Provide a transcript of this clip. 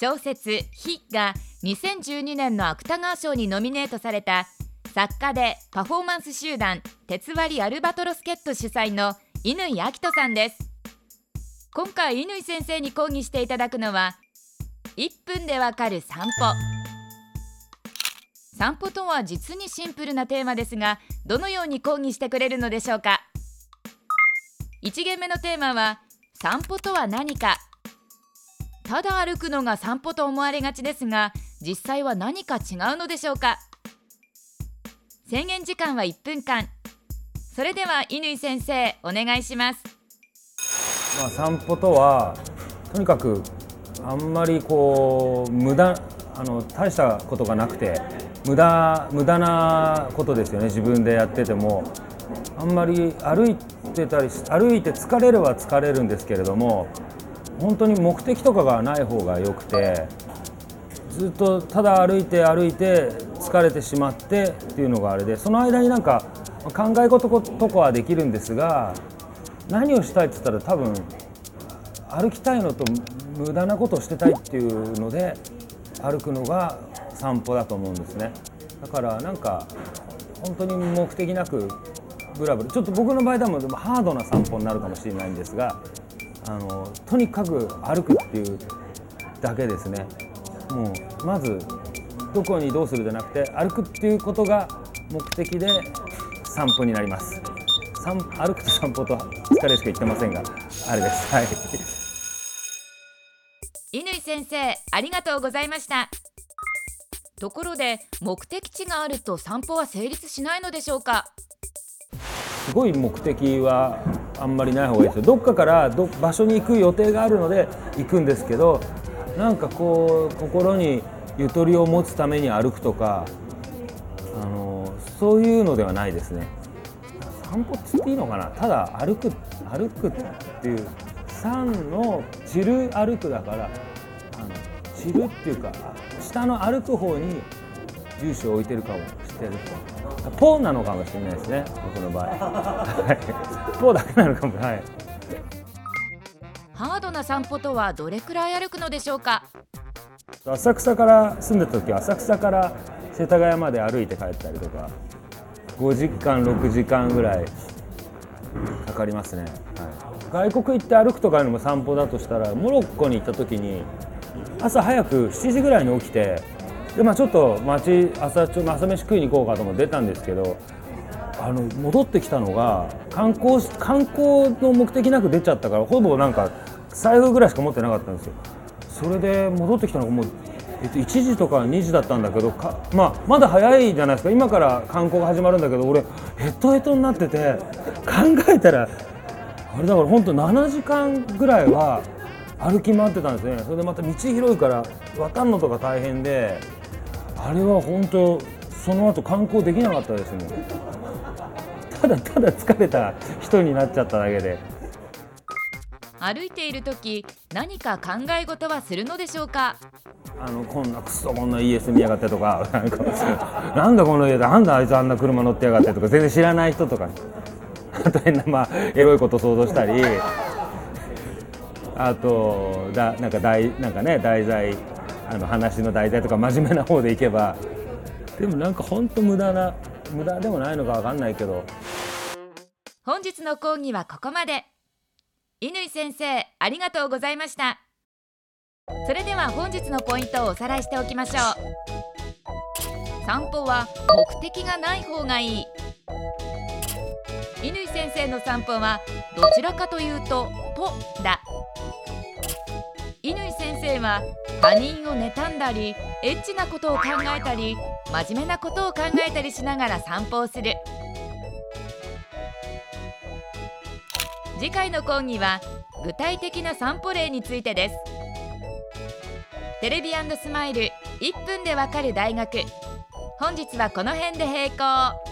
小説「火」が2012年の芥川賞にノミネートされた作家でパフォーマンス集団鉄割アルバトロスケット主催の乾明人さんです。今回乾先生に講義していただくのは1分でわかる散歩。散歩とは実にシンプルなテーマですがどのように講義してくれるのでしょうか。1限目のテーマは散歩とは何か。ただ歩くのが散歩と思われがちですが実際は何か違うのでしょうか？制限時間は1分間。それでは乾先生お願いします。まあ、散歩とはとにかくあんまりこう無駄あの大したことがなくて無駄無駄なことですよね。自分でやってても。あんまり歩いてたり歩いて疲れれば疲れるんですけれども本当に目的とかがない方がよくてずっとただ歩いて歩いて疲れてしまってっていうのがあれでその間になんか考え事とかはできるんですが何をしたいって言ったら多分歩きたいのと無駄なことをしてたいっていうので歩くのが散歩だと思うんですね。だからなんか本当に目的なくブラブラ。ちょっと僕の場合でもハードな散歩になるかもしれないんですがあのとにかく歩くっていうだけですね。もうまずどこにどうするじゃなくて歩くっていうことが目的で散歩になります。散歩くと散歩と疲れしか言ってませんがあれです。はい。乾先生ありがとうございました。ところで目的地があると散歩は成立しないのでしょうか？すごい目的はあんまりない方がいいですよ。どっかからど場所に行く予定があるので行くんですけどなんかこう心にゆとりを持つために歩くとかあのそういうのではないですね。散歩っつっていいのかな？ただ歩く歩くっていう3の散る歩くだからあの散るっていうか下の歩く方に住所を置いてるかもしてると。ポーなのかもしれないですね僕の場合。ポーだけなのかもはい。ハードな散歩とはどれくらい歩くのでしょうか？浅草から住んでた時は浅草から世田谷まで歩いて帰ったりとか5時間6時間ぐらいかかりますね、はい、外国行って歩くとかいうのも散歩だとしたらモロッコに行った時に朝早く7時ぐらいに起きてで、まあ、ちょっと街朝朝飯食いに行こうかとも出たんですけどあの戻ってきたのが観光観光の目的なく出ちゃったからほぼなんか財布ぐらいしか持ってなかったんですよ。それで戻ってきたのがもう、えっと、1時とか2時だったんだけどか、まあ、まだ早いじゃないですか。今から観光が始まるんだけど俺ヘトヘトになってて考えたらあれだから本当7時間ぐらいは歩き回ってたんですね。それでまた道広いから渡るのとか大変であれは本当その後観光できなかったですねただただ疲れた人になっちゃっただけで。歩いている時何か考え事はするのでしょうか？あのこんなクソこんな家住みやがってとか。なんだこの家でなんだあいつあんな車乗ってやがってとか全然知らない人とか。あと変なまあエロいこと想像したり。あとだなんか題なんかね題材あの話の題材とか真面目な方でいけばでもなんか本当無駄な無駄でもないのか分かんないけど。本日の講義はここまで。乾先生ありがとうございました。それでは本日のポイントをおさらいしておきましょう。散歩は目的がない方がいい。乾先生の散歩はどちらかというと「ポ」だ。乾先生は他人を妬んだりエッチなことを考えたり真面目なことを考えたりしながら散歩をする。次回の講義は具体的な散歩例についてです。テレビスマイル1分でわかる大学。本日はこの辺で閉校